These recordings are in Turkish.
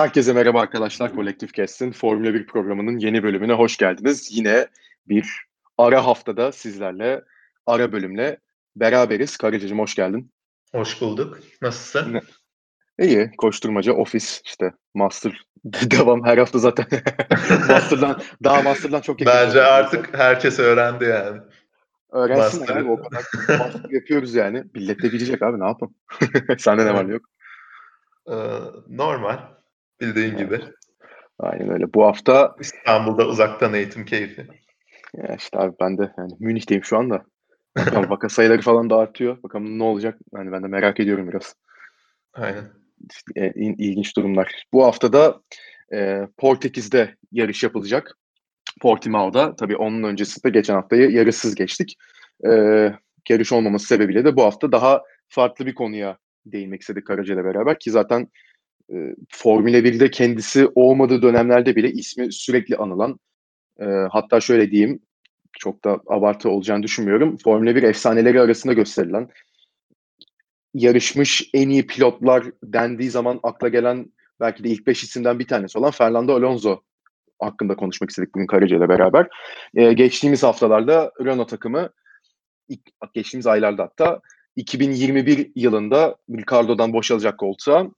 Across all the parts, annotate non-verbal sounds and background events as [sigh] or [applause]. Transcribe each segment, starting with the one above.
Herkese merhaba arkadaşlar. Kolektif Kestin Formula 1 programının yeni bölümüne hoş geldiniz. Yine bir ara haftada sizlerle ara bölümle beraberiz. Karacacığım hoş geldin. Hoş bulduk. Nasılsın? İyi. Koşturmaca, ofis işte master [laughs] devam her hafta zaten. [laughs] master'dan daha master'dan çok. Bence artık herkes öğrendi yani. Öğrensin abi o kadar master yapıyoruz yani. Millet de bilecek abi ne yapalım. [laughs] Sende ne var yok? Ee, normal. Bildiğin gibi. Aynen öyle. Bu hafta İstanbul'da uzaktan eğitim keyfi. Ya işte abi ben de yani Münih'teyim şu anda. Bakalım vaka sayıları falan da artıyor. Bakalım ne olacak? Yani ben de merak ediyorum biraz. Aynen. İşte, e, ilginç durumlar. Bu hafta da e, Portekiz'de yarış yapılacak. Portimao'da. Tabii onun öncesinde geçen haftayı yarışsız geçtik. E, yarış olmaması sebebiyle de bu hafta daha farklı bir konuya değinmek istedik Karaca ile beraber ki zaten Formula 1'de kendisi olmadığı dönemlerde bile ismi sürekli anılan e, hatta şöyle diyeyim çok da abartı olacağını düşünmüyorum. Formula 1 efsaneleri arasında gösterilen yarışmış en iyi pilotlar dendiği zaman akla gelen belki de ilk beş isimden bir tanesi olan Fernando Alonso hakkında konuşmak istedik bugün Karaca ile beraber. Ee, geçtiğimiz haftalarda Renault takımı geçtiğimiz aylarda hatta 2021 yılında Ricardo'dan boşalacak koltuğa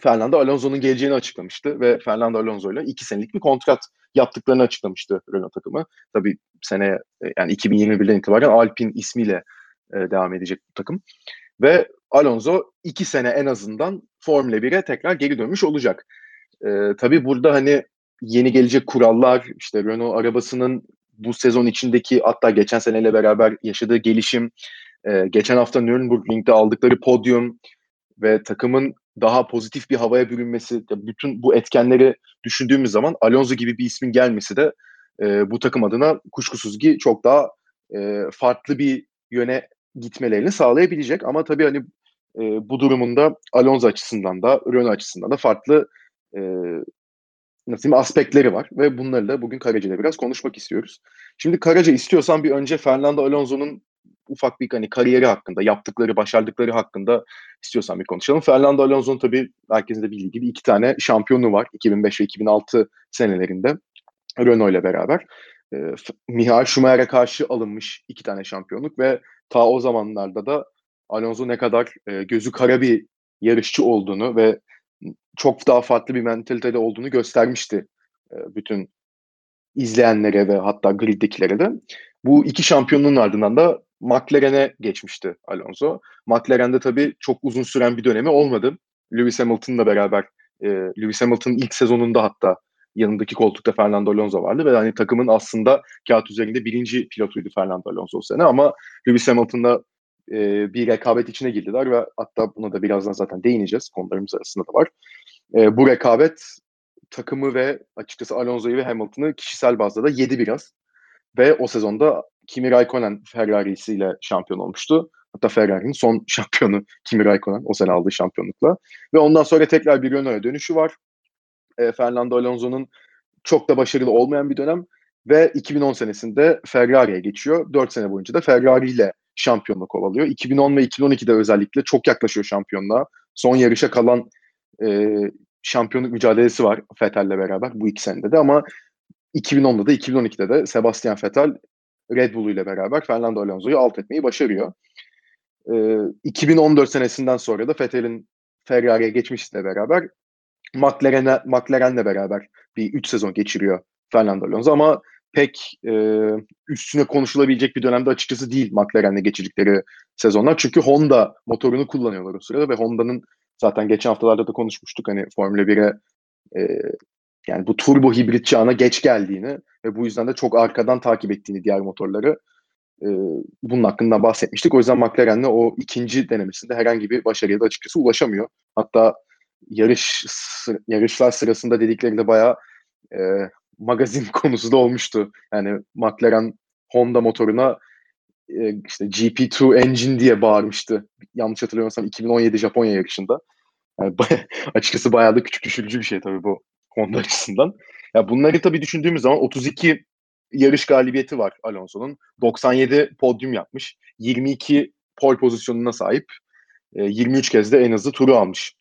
Fernando Alonso'nun geleceğini açıklamıştı ve Fernando Alonso ile iki senelik bir kontrat yaptıklarını açıklamıştı Renault takımı. Tabii sene e, yani 2021'den itibaren Alpine ismiyle e, devam edecek bu takım. Ve Alonso iki sene en azından Formula 1'e tekrar geri dönmüş olacak. E, tabii burada hani yeni gelecek kurallar, işte Renault arabasının bu sezon içindeki hatta geçen seneyle beraber yaşadığı gelişim, e, geçen hafta Nürburgring'de aldıkları podyum ve takımın daha pozitif bir havaya bürünmesi, bütün bu etkenleri düşündüğümüz zaman Alonso gibi bir ismin gelmesi de e, bu takım adına kuşkusuz ki çok daha e, farklı bir yöne gitmelerini sağlayabilecek. Ama tabii hani e, bu durumunda Alonso açısından da Renault açısından da farklı e, nasıl diyeyim, aspektleri var ve bunları da bugün Karaca'da biraz konuşmak istiyoruz. Şimdi Karaca istiyorsan bir önce Fernando Alonso'nun ufak bir hani kariyeri hakkında, yaptıkları, başardıkları hakkında istiyorsan bir konuşalım. Fernando Alonso'nun tabii herkesin de bildiği gibi iki tane şampiyonu var 2005 ve 2006 senelerinde Renault ile beraber. E, Michael Schumacher'e karşı alınmış iki tane şampiyonluk ve ta o zamanlarda da Alonso ne kadar e, gözü kara bir yarışçı olduğunu ve çok daha farklı bir mentalitede olduğunu göstermişti e, bütün izleyenlere ve hatta griddekilere de. Bu iki şampiyonluğun ardından da McLaren'e geçmişti Alonso. McLaren'de tabii çok uzun süren bir dönemi olmadı. Lewis Hamilton'la beraber e, Lewis Hamilton'ın ilk sezonunda hatta yanındaki koltukta Fernando Alonso vardı ve hani takımın aslında kağıt üzerinde birinci pilotuydu Fernando Alonso o sene ama Lewis Hamilton'la e, bir rekabet içine girdiler ve hatta buna da birazdan zaten değineceğiz. Konularımız arasında da var. E, bu rekabet takımı ve açıkçası Alonso'yu ve Hamilton'ı kişisel bazda da yedi biraz. Ve o sezonda Kimi Raikkonen Ferrari'siyle şampiyon olmuştu. Hatta Ferrari'nin son [laughs] şampiyonu Kimi Raikkonen o sene aldığı şampiyonlukla. Ve ondan sonra tekrar bir Renault'a dönüşü var. E, Fernando Alonso'nun çok da başarılı olmayan bir dönem ve 2010 senesinde Ferrari'ye geçiyor. 4 sene boyunca da Ferrari ile şampiyonluk kovalıyor. 2010 ve 2012'de özellikle çok yaklaşıyor şampiyonluğa. Son yarışa kalan e, şampiyonluk mücadelesi var Vettel'le beraber bu iki senede de ama 2010'da da 2012'de de Sebastian Vettel Red Bull ile beraber Fernando Alonso'yu alt etmeyi başarıyor. E, 2014 senesinden sonra da Vettel'in Ferrari'ye geçmişle beraber McLaren'e McLaren'le beraber bir 3 sezon geçiriyor Fernando Alonso ama pek e, üstüne konuşulabilecek bir dönemde açıkçası değil McLaren'le geçirdikleri sezonlar. Çünkü Honda motorunu kullanıyorlar o sırada ve Honda'nın zaten geçen haftalarda da konuşmuştuk hani Formula 1'e e, yani bu turbo hibrit çağına geç geldiğini ve bu yüzden de çok arkadan takip ettiğini diğer motorları e, bunun hakkında bahsetmiştik. O yüzden McLaren'le o ikinci denemesinde herhangi bir başarıya da açıkçası ulaşamıyor. Hatta yarış yarışlar sırasında dedikleri de bayağı e, magazin [laughs] konusu da olmuştu. Yani McLaren Honda motoruna e, işte GP2 engine diye bağırmıştı. Yanlış hatırlamıyorsam 2017 Japonya yarışında. Yani [laughs] baya, açıkçası bayağı da küçük düşürücü bir şey tabii bu Honda açısından. Ya bunları tabii düşündüğümüz zaman 32 yarış galibiyeti var Alonso'nun. 97 podyum yapmış. 22 pole pozisyonuna sahip. 23 kez de en hızlı turu almış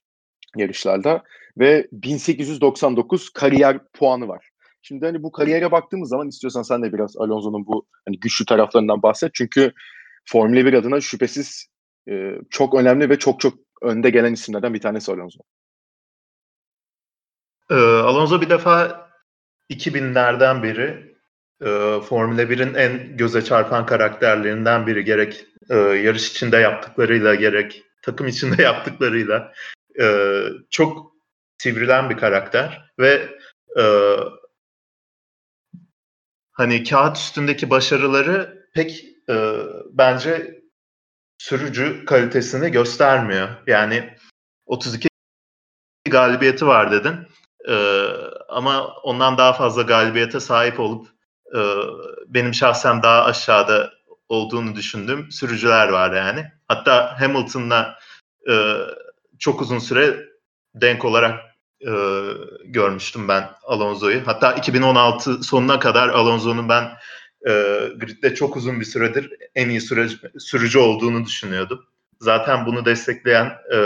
yarışlarda. ve 1899 kariyer puanı var. Şimdi hani bu kariyere baktığımız zaman istiyorsan sen de biraz Alonso'nun bu hani güçlü taraflarından bahset. Çünkü Formula 1 adına şüphesiz e, çok önemli ve çok çok önde gelen isimlerden bir tanesi Alonso. Ee, Alonso bir defa 2000'lerden beri e, Formula 1'in en göze çarpan karakterlerinden biri. Gerek e, yarış içinde yaptıklarıyla gerek takım içinde [laughs] yaptıklarıyla e, çok sivrilen bir karakter ve e, hani kağıt üstündeki başarıları pek e, bence sürücü kalitesini göstermiyor. Yani 32 galibiyeti var dedin. E, ama ondan daha fazla galibiyete sahip olup e, benim şahsen daha aşağıda olduğunu düşündüğüm sürücüler var yani. Hatta Hamilton'la e, çok uzun süre denk olarak e, görmüştüm ben Alonso'yu. Hatta 2016 sonuna kadar Alonso'nun ben e, gridde çok uzun bir süredir en iyi süreci, sürücü olduğunu düşünüyordum. Zaten bunu destekleyen e,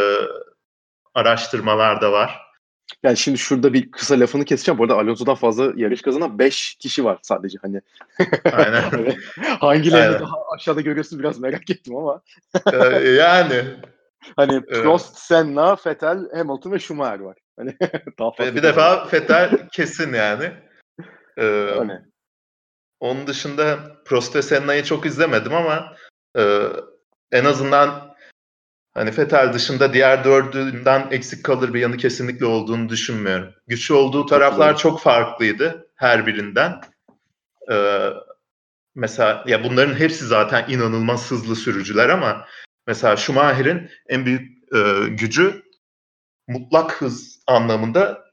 araştırmalar da var. Yani şimdi şurada bir kısa lafını keseceğim. Bu arada Alonso'dan fazla yarış kazanan 5 kişi var sadece hani. Aynen. [laughs] Hangilerini Aynen. daha aşağıda görüyorsun biraz merak ettim ama. ee, yani. Hani Prost, Senna, Vettel, Hamilton ve Schumacher var. Hani [laughs] daha fazla bir defa Vettel kesin yani. Ee, hani. Onun dışında Prost ve Senna'yı çok izlemedim ama e, en azından Hani Fetel dışında diğer dördünden eksik kalır bir yanı kesinlikle olduğunu düşünmüyorum. Güçlü olduğu taraflar çok farklıydı her birinden. Ee, mesela ya bunların hepsi zaten inanılmaz hızlı sürücüler ama mesela Schumacher'in en büyük e, gücü mutlak hız anlamında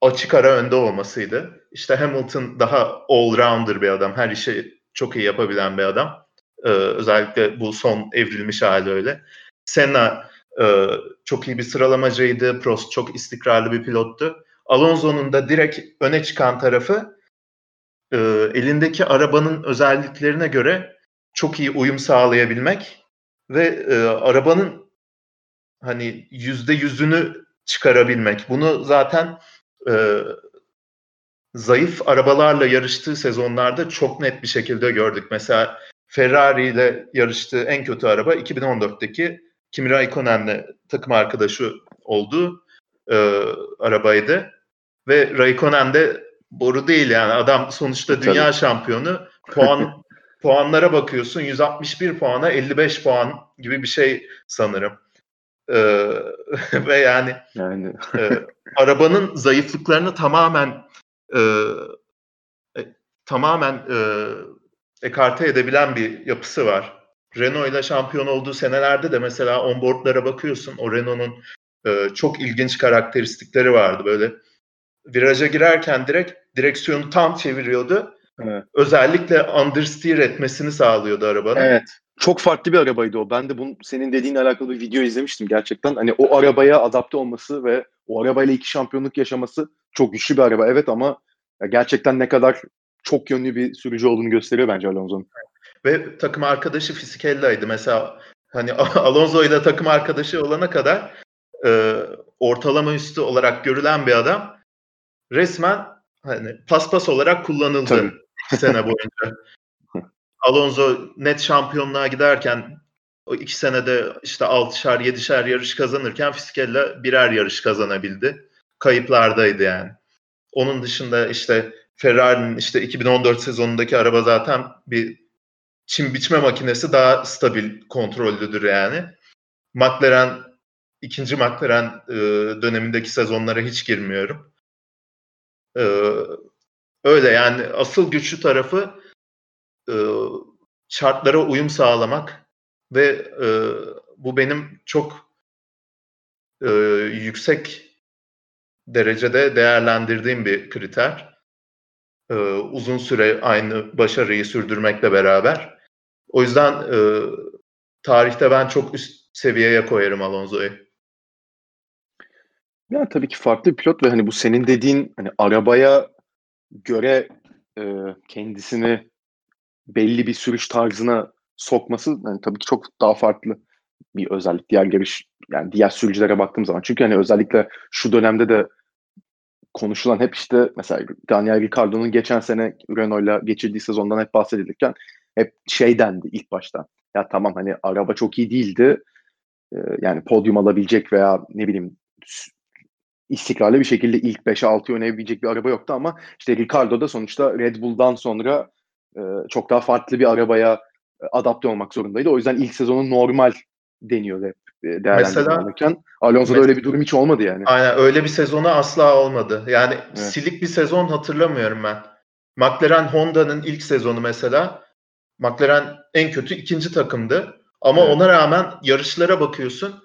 açık ara önde olmasıydı. İşte Hamilton daha all-rounder bir adam. Her işi çok iyi yapabilen bir adam. Ee, özellikle bu son evrilmiş hali öyle. Senna e, çok iyi bir sıralamacıydı. Prost çok istikrarlı bir pilottu. Alonso'nun da direkt öne çıkan tarafı e, elindeki arabanın özelliklerine göre çok iyi uyum sağlayabilmek ve e, arabanın hani yüzde yüzünü çıkarabilmek. Bunu zaten e, zayıf arabalarla yarıştığı sezonlarda çok net bir şekilde gördük. Mesela Ferrari ile yarıştığı en kötü araba 2014'teki Kimi Raikkonen'le takım arkadaşı olduğu e, arabaydı. Ve Raikkonen de boru değil yani adam sonuçta Tabii. dünya şampiyonu. Puan [laughs] puanlara bakıyorsun 161 puana 55 puan gibi bir şey sanırım. Ee, [laughs] ve yani, yani. e, arabanın zayıflıklarını tamamen e, e, tamamen e, ekarte edebilen bir yapısı var. Renault ile şampiyon olduğu senelerde de mesela onboardlara bakıyorsun. O Renault'un e, çok ilginç karakteristikleri vardı. Böyle viraja girerken direkt direksiyonu tam çeviriyordu. Evet. Özellikle understeer etmesini sağlıyordu arabanın. Evet. Çok farklı bir arabaydı o. Ben de bunun senin dediğinle alakalı bir video izlemiştim gerçekten. Hani o arabaya adapte olması ve o arabayla iki şampiyonluk yaşaması çok güçlü bir araba. Evet ama gerçekten ne kadar çok yönlü bir sürücü olduğunu gösteriyor bence Alonso'nun. Ve takım arkadaşı Fisichella'ydı. Mesela hani [laughs] Alonso ile takım arkadaşı olana kadar e, ortalama üstü olarak görülen bir adam resmen hani paspas olarak kullanıldı Tabii. sene boyunca. [laughs] Alonso net şampiyonluğa giderken o iki senede işte altışar yedişer yarış kazanırken Fiskella birer yarış kazanabildi. Kayıplardaydı yani. Onun dışında işte Ferrari'nin işte 2014 sezonundaki araba zaten bir çim biçme makinesi daha stabil kontrollüdür yani. McLaren ikinci McLaren e, dönemindeki sezonlara hiç girmiyorum. E, öyle yani asıl güçlü tarafı e, şartlara uyum sağlamak ve e, bu benim çok e, yüksek derecede değerlendirdiğim bir kriter e, uzun süre aynı başarıyı sürdürmekle beraber. O yüzden e, tarihte ben çok üst seviyeye koyarım Alonso'yu. Ya tabii ki farklı bir pilot ve hani bu senin dediğin hani arabaya göre e, kendisini belli bir sürüş tarzına sokması yani tabii ki çok daha farklı bir özellik diğer yarış yani diğer sürücülere baktığım zaman. Çünkü hani özellikle şu dönemde de konuşulan hep işte mesela Daniel Ricciardo'nun geçen sene Renault'la geçirdiği sezondan hep bahsedilirken hep şey dendi ilk başta. Ya tamam hani araba çok iyi değildi. Ee, yani podyum alabilecek veya ne bileyim istikrarlı bir şekilde ilk 5'e 6'ya oynayabilecek bir araba yoktu ama işte Ricardo da sonuçta Red Bull'dan sonra e, çok daha farklı bir arabaya e, adapte olmak zorundaydı. O yüzden ilk sezonu normal deniyor hep değerlendirilirken. Alonso'da öyle bir durum hiç olmadı yani. Aynen öyle bir sezonu asla olmadı. Yani evet. silik bir sezon hatırlamıyorum ben. McLaren Honda'nın ilk sezonu mesela McLaren en kötü ikinci takımdı. Ama evet. ona rağmen yarışlara bakıyorsun.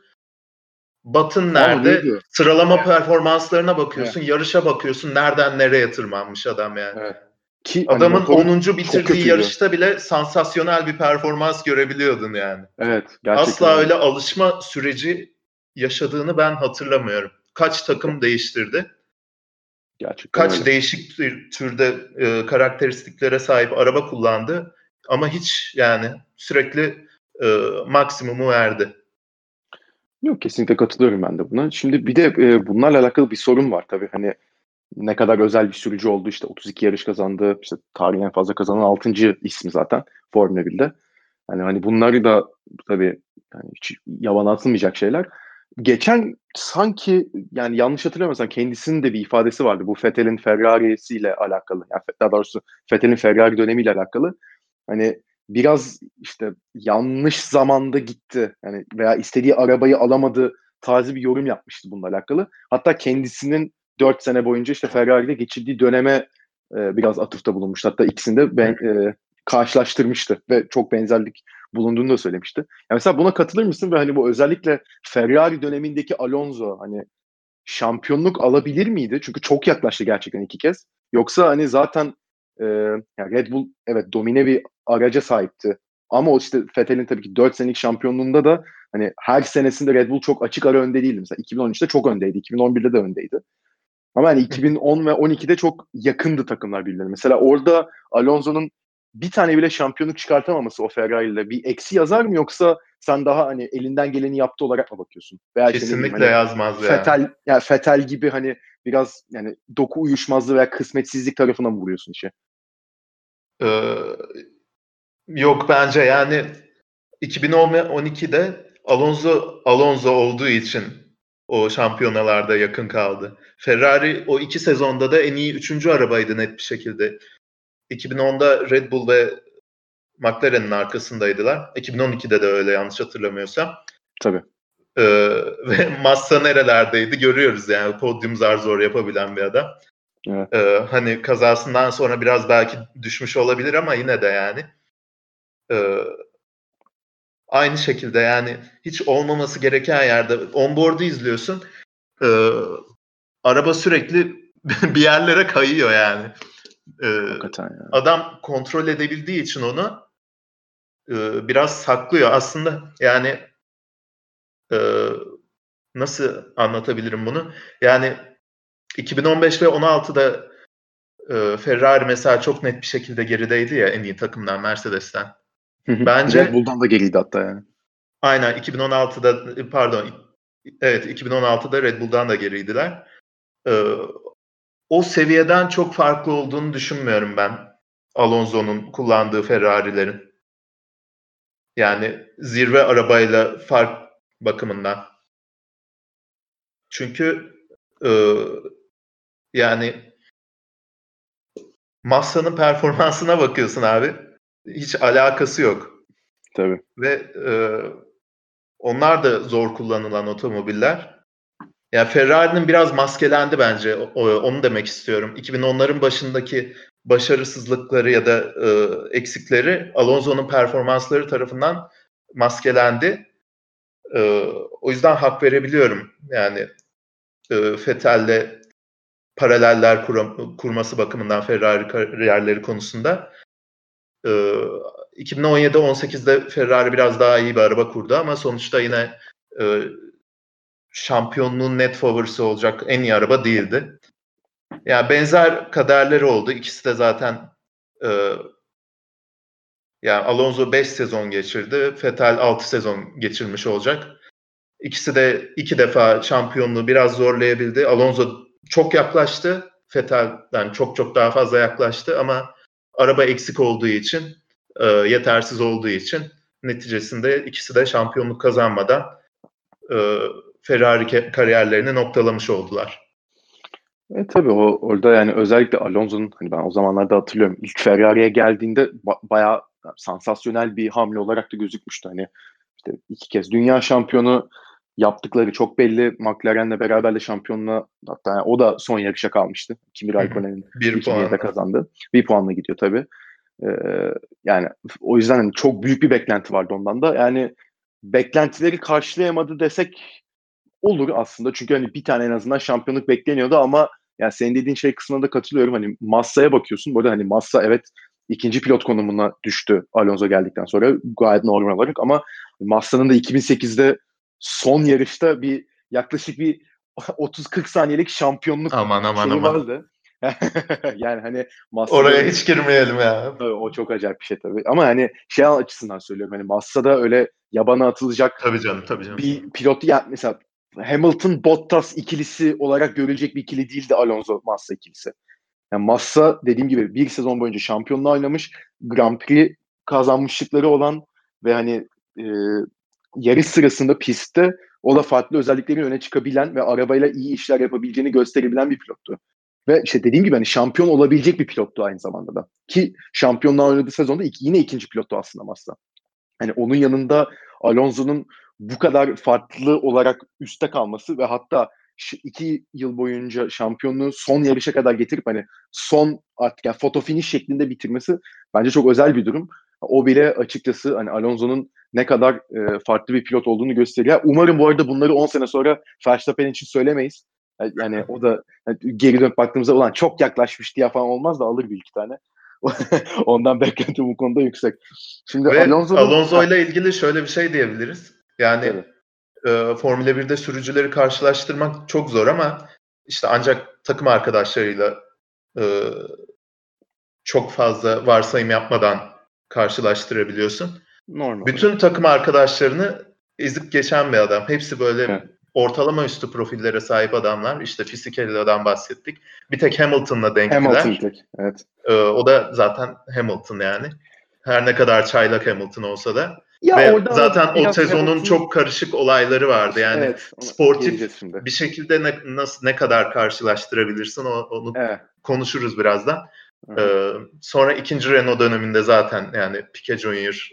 Batın nerede? Sıralama evet. performanslarına bakıyorsun, evet. yarışa bakıyorsun. Nereden nereye tırmanmış adam yani. Evet. Ki hani Adamın hani 10. bitirdiği yarışta bile sansasyonel bir performans görebiliyordun yani. Evet. Gerçekten. Asla öyle alışma süreci yaşadığını ben hatırlamıyorum. Kaç takım değiştirdi? Gerçekten Kaç öyle. değişik türde e, karakteristiklere sahip araba kullandı ama hiç yani sürekli e, maksimumu verdi. Yok kesinlikle katılıyorum ben de buna. Şimdi bir de e, bunlarla alakalı bir sorun var tabii. Hani ne kadar özel bir sürücü oldu işte 32 yarış kazandı. İşte tarihin en fazla kazanan 6. ismi zaten Formula 1'de. Yani hani bunları da tabii yani hiç yalan atılmayacak şeyler. Geçen sanki yani yanlış hatırlamıyorsam kendisinin de bir ifadesi vardı. Bu Vettel'in Ferrari'siyle alakalı. Yani daha doğrusu Vettel'in Ferrari dönemiyle alakalı. Hani biraz işte yanlış zamanda gitti. Yani veya istediği arabayı alamadı tarzı bir yorum yapmıştı bununla alakalı. Hatta kendisinin 4 sene boyunca işte Ferrari'de geçirdiği döneme e, biraz atıfta bulunmuş. Hatta ikisinde ben e, karşılaştırmıştı ve çok benzerlik bulunduğunu da söylemişti. Yani mesela buna katılır mısın ve hani bu özellikle Ferrari dönemindeki Alonso hani şampiyonluk alabilir miydi? Çünkü çok yaklaştı gerçekten iki kez. Yoksa hani zaten e, yani Red Bull evet domine bir araca sahipti. Ama o işte Vettel'in tabii ki 4 senelik şampiyonluğunda da hani her senesinde Red Bull çok açık ara önde değildi. Mesela 2013'te çok öndeydi. 2011'de de öndeydi. Ama hani 2010 ve 12'de çok yakındı takımlar birbirlerine. Mesela orada Alonso'nun bir tane bile şampiyonluk çıkartamaması o Ferrari ile bir eksi yazar mı yoksa sen daha hani elinden geleni yaptı olarak mı bakıyorsun? Veya Kesinlikle işte, hani, yazmaz ya. Fetel, yani Fetel gibi hani biraz yani doku uyuşmazlığı veya kısmetsizlik tarafına mı vuruyorsun işe? Ee, yok bence yani 2012'de Alonso Alonso olduğu için o şampiyonalarda yakın kaldı. Ferrari o iki sezonda da en iyi üçüncü arabaydı net bir şekilde. 2010'da Red Bull ve McLaren'in arkasındaydılar. 2012'de de öyle yanlış hatırlamıyorsam. Tabii. Ee, [laughs] ve Massa nerelerdeydi görüyoruz yani podyum zar zor yapabilen bir adam. Evet. Ee, hani kazasından sonra biraz belki düşmüş olabilir ama yine de yani. Ee, aynı şekilde yani hiç olmaması gereken yerde onboard'u izliyorsun. Ee, araba sürekli [laughs] bir yerlere kayıyor yani. Ee, ya. Adam kontrol edebildiği için onu e, biraz saklıyor. Aslında yani e, nasıl anlatabilirim bunu? Yani 2015 ve 16'da e, Ferrari mesela çok net bir şekilde gerideydi ya en iyi takımdan Mercedes'ten. Bence Red Bull'dan da geriydi hatta yani. Aynen 2016'da pardon evet 2016'da Red Bull'dan da geriydiler. Ee, o seviyeden çok farklı olduğunu düşünmüyorum ben Alonso'nun kullandığı Ferrari'lerin. Yani zirve arabayla fark bakımından. Çünkü e, yani Massa'nın performansına bakıyorsun abi. Hiç alakası yok. Tabii. Ve e, onlar da zor kullanılan otomobiller. Yani Ferrari'nin biraz maskelendi bence. O, onu demek istiyorum. 2010'ların başındaki başarısızlıkları ya da e, eksikleri Alonso'nun performansları tarafından maskelendi. E, o yüzden hak verebiliyorum. Yani e, Fettel'le paraleller kuram, kurması bakımından Ferrari kariyerleri konusunda. E, 2017-18'de Ferrari biraz daha iyi bir araba kurdu ama sonuçta yine e, şampiyonluğun net favorisi olacak en iyi araba değildi. Yani benzer kaderleri oldu. İkisi de zaten e, Yani Alonso 5 sezon geçirdi. Vettel 6 sezon geçirmiş olacak. İkisi de iki defa şampiyonluğu biraz zorlayabildi. Alonso çok yaklaştı. Vettel'den çok çok daha fazla yaklaştı ama araba eksik olduğu için, e, yetersiz olduğu için neticesinde ikisi de şampiyonluk kazanmadan e, Ferrari kariyerlerini noktalamış oldular. E tabii o orada yani özellikle Alonso'nun hani ben o zamanlarda hatırlıyorum ilk Ferrari'ye geldiğinde ba- bayağı sansasyonel bir hamle olarak da gözükmüştü. Hani işte iki kez dünya şampiyonu yaptıkları çok belli. McLaren'le beraber de şampiyonluğa hatta yani o da son yarışa kalmıştı. Kimi Raikkonen'in bir puanla kazandı. Bir puanla gidiyor tabii. Ee, yani o yüzden hani çok büyük bir beklenti vardı ondan da. Yani beklentileri karşılayamadı desek olur aslında. Çünkü hani bir tane en azından şampiyonluk bekleniyordu ama yani senin dediğin şey kısmına da katılıyorum. Hani Massa'ya bakıyorsun. Burada hani Massa evet ikinci pilot konumuna düştü Alonso geldikten sonra gayet normal olarak ama Massa'nın da 2008'de son yarışta bir yaklaşık bir [laughs] 30-40 saniyelik şampiyonluk aman, aman, aman. vardı. [laughs] yani hani Massa'da, Oraya hiç girmeyelim ya. O çok acayip bir şey tabii. Ama hani şey açısından söylüyorum. Hani Massa'da öyle yabana atılacak tabii canım, tabii canım. bir pilot ya mesela Hamilton Bottas ikilisi olarak görülecek bir ikili değildi Alonso Massa ikilisi. Yani Massa dediğim gibi bir sezon boyunca şampiyonluğu oynamış, Grand Prix kazanmışlıkları olan ve hani e, yarış sırasında pistte o da farklı özellikleri öne çıkabilen ve arabayla iyi işler yapabileceğini gösterebilen bir pilottu. Ve işte dediğim gibi hani şampiyon olabilecek bir pilottu aynı zamanda da. Ki şampiyonluğa oynadığı sezonda iki, yine ikinci pilottu aslında Massa. Hani onun yanında Alonso'nun bu kadar farklı olarak üstte kalması ve hatta iki yıl boyunca şampiyonluğu son yarışa kadar getirip hani son artık yani foto finish şeklinde bitirmesi bence çok özel bir durum. O bile açıkçası hani Alonso'nun ne kadar e, farklı bir pilot olduğunu gösteriyor. Umarım bu arada bunları 10 sene sonra Verstappen için söylemeyiz. Yani o da yani geri dönüp baktığımızda olan çok yaklaşmış diye falan olmaz da alır bir iki tane. [laughs] Ondan beklentim bu konuda yüksek. Şimdi Ve Alonso ile ilgili şöyle bir şey diyebiliriz. Yani e, Formula 1'de sürücüleri karşılaştırmak çok zor ama işte ancak takım arkadaşlarıyla e, çok fazla varsayım yapmadan karşılaştırabiliyorsun. Normal. Bütün takım arkadaşlarını ezip geçen bir adam. Hepsi böyle evet. ortalama üstü profillere sahip adamlar. İşte Fisichella'dan bahsettik. Bir tek Hamilton'la denkler. Hamilton evet. Ee, o da zaten Hamilton yani. Her ne kadar çaylak Hamilton olsa da. Ya Ve orada zaten o sezonun Hamilton... çok karışık olayları vardı. Yani evet, sportif bir şekilde ne, nasıl ne kadar karşılaştırabilirsin onu evet. konuşuruz birazdan. Ee, sonra ikinci Renault döneminde zaten yani Piquet Junior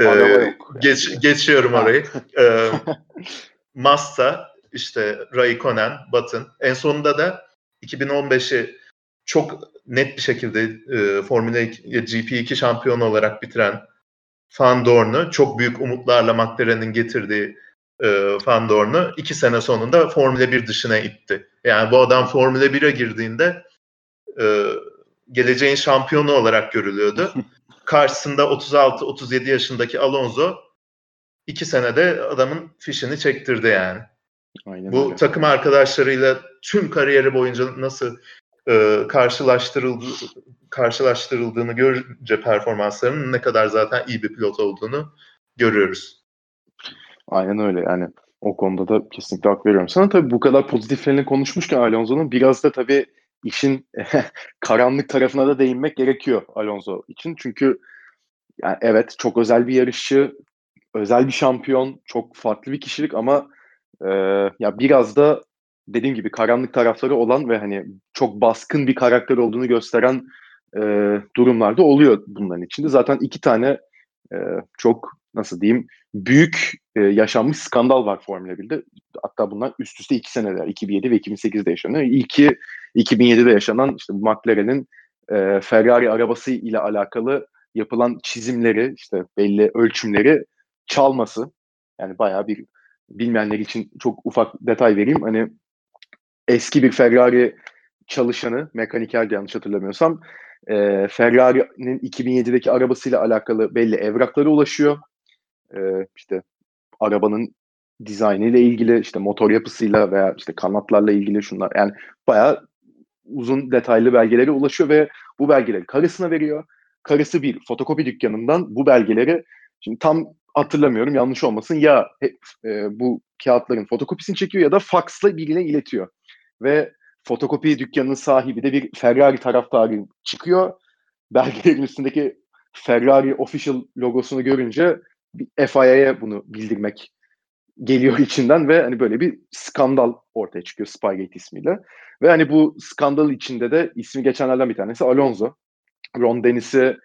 [laughs] e, geç, geçiyorum orayı. Ee, [laughs] Massa, işte Raikkonen, Button. En sonunda da 2015'i çok net bir şekilde e, Formula 2, GP2 şampiyonu olarak bitiren Van Dorn'u çok büyük umutlarla McLaren'in getirdiği e, Van Dorn'u iki sene sonunda Formula 1 dışına itti. Yani bu adam Formula 1'e girdiğinde e, geleceğin şampiyonu olarak görülüyordu. [laughs] Karşısında 36-37 yaşındaki Alonso iki senede adamın fişini çektirdi yani. Aynen Bu öyle. takım arkadaşlarıyla tüm kariyeri boyunca nasıl e, karşılaştırıldı, karşılaştırıldığını görünce performanslarının ne kadar zaten iyi bir pilot olduğunu görüyoruz. Aynen öyle yani o konuda da kesinlikle hak veriyorum. Sana tabii bu kadar pozitiflerini konuşmuşken Alonso'nun biraz da tabii işin [laughs] karanlık tarafına da değinmek gerekiyor Alonso için. Çünkü yani evet çok özel bir yarışçı, özel bir şampiyon, çok farklı bir kişilik ama e, ya biraz da dediğim gibi karanlık tarafları olan ve hani çok baskın bir karakter olduğunu gösteren e, durumlarda oluyor bunların içinde. Zaten iki tane e, çok nasıl diyeyim büyük e, yaşanmış skandal var Formula 1'de. Hatta bunlar üst üste iki seneler 2007 ve 2008'de yaşanıyor. İlki 2007'de yaşanan işte McLaren'in e, Ferrari arabası ile alakalı yapılan çizimleri işte belli ölçümleri çalması. Yani bayağı bir bilmeyenler için çok ufak detay vereyim. Hani eski bir Ferrari çalışanı, mekanikerdi yanlış hatırlamıyorsam, e, Ferrari'nin 2007'deki arabasıyla alakalı belli evraklara ulaşıyor. E, işte arabanın dizaynı ile ilgili, işte motor yapısıyla veya işte kanatlarla ilgili şunlar. Yani bayağı uzun detaylı belgelere ulaşıyor ve bu belgeleri karısına veriyor. karısı bir fotokopi dükkanından bu belgeleri şimdi tam hatırlamıyorum yanlış olmasın ya hep, e, bu kağıtların fotokopisini çekiyor ya da faksla birine iletiyor. Ve fotokopi dükkanının sahibi de bir Ferrari taraftarı çıkıyor. Belgelerin üstündeki Ferrari official logosunu görünce FIA'ya bunu bildirmek geliyor içinden ve hani böyle bir skandal ortaya çıkıyor Spygate ismiyle. Ve hani bu skandal içinde de ismi geçenlerden bir tanesi Alonso. Ron Dennis'i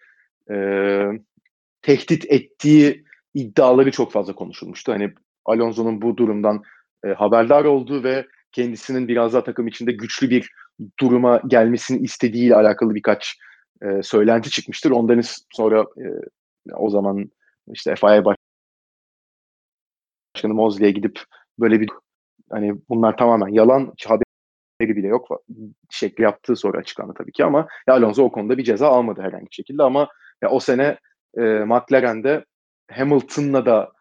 e, tehdit ettiği iddiaları çok fazla konuşulmuştu. Hani Alonso'nun bu durumdan e, haberdar olduğu ve kendisinin biraz daha takım içinde güçlü bir duruma gelmesini istediğiyle alakalı birkaç e, söylenti çıkmıştır. Ondan sonra e, o zaman işte FIA Başkanı Mosley'e gidip böyle bir hani bunlar tamamen yalan haberi bile yok şekli yaptığı sonra açıklandı tabii ki ama ya Alonso o konuda bir ceza almadı herhangi bir şekilde ama ya o sene e, McLaren'de Hamilton'la da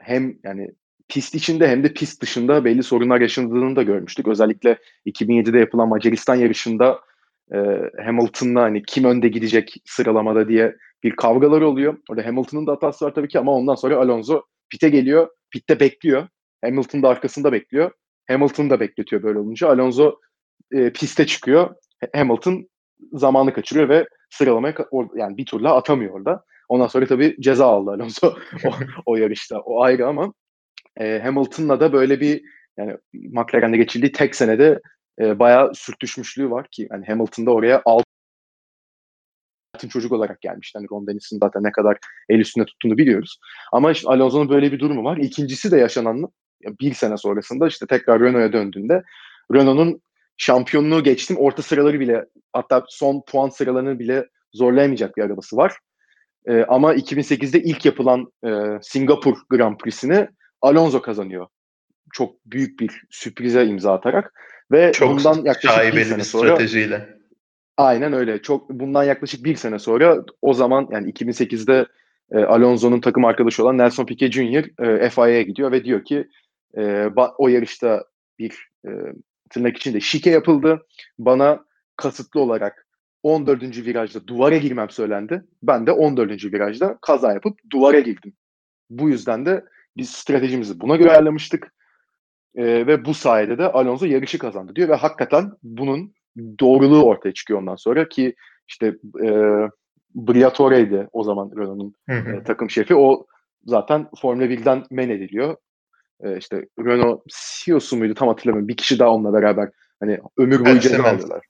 hem yani pist içinde hem de pist dışında belli sorunlar yaşandığını da görmüştük. Özellikle 2007'de yapılan Macaristan yarışında e, Hamilton'la hani kim önde gidecek sıralamada diye bir kavgalar oluyor. Orada Hamilton'ın da hatası var tabii ki ama ondan sonra Alonso pite geliyor. Pitte bekliyor. Hamilton da arkasında bekliyor. Hamilton da bekletiyor böyle olunca. Alonso e, piste çıkıyor. Hamilton zamanı kaçırıyor ve sıralamaya yani bir turla atamıyor orada. Ondan sonra tabii ceza aldı Alonso [laughs] o, o yarışta. O ayrı ama e, Hamilton'la da böyle bir yani McLaren'de geçildiği tek senede e, bayağı sürtüşmüşlüğü var ki yani Hamilton'da oraya altın çocuk olarak gelmişti. Yani Ron Dennis'in zaten ne kadar el üstünde tuttuğunu biliyoruz. Ama işte Alonso'nun böyle bir durumu var. İkincisi de yaşanan bir sene sonrasında işte tekrar Renault'a döndüğünde Renault'un şampiyonluğu geçtim orta sıraları bile hatta son puan sıralarını bile zorlayamayacak bir arabası var. E, ama 2008'de ilk yapılan e, Singapur Grand Prix'sini Alonso kazanıyor. Çok büyük bir sürprize imza atarak ve Çok bundan yaklaşık bir sene sonra stratejiyle. Aynen öyle. Çok bundan yaklaşık bir sene sonra o zaman yani 2008'de e, Alonso'nun takım arkadaşı olan Nelson Piquet Jr. E, FIA'ya gidiyor ve diyor ki e, o yarışta bir e, tırnak içinde şike yapıldı. Bana kasıtlı olarak 14. virajda duvara girmem söylendi. Ben de 14. virajda kaza yapıp duvara girdim. Bu yüzden de biz stratejimizi buna göre ayarlamıştık. E, ve bu sayede de Alonso yarışı kazandı diyor ve hakikaten bunun doğruluğu ortaya çıkıyor ondan sonra ki işte e, Briatore'ydi o zaman Renault'un e, takım şefi. O zaten Formula 1'den men ediliyor. E, işte Renault CEO'su muydu tam hatırlamıyorum. Bir kişi daha onunla beraber hani ömür boyu ceza alıyorlar.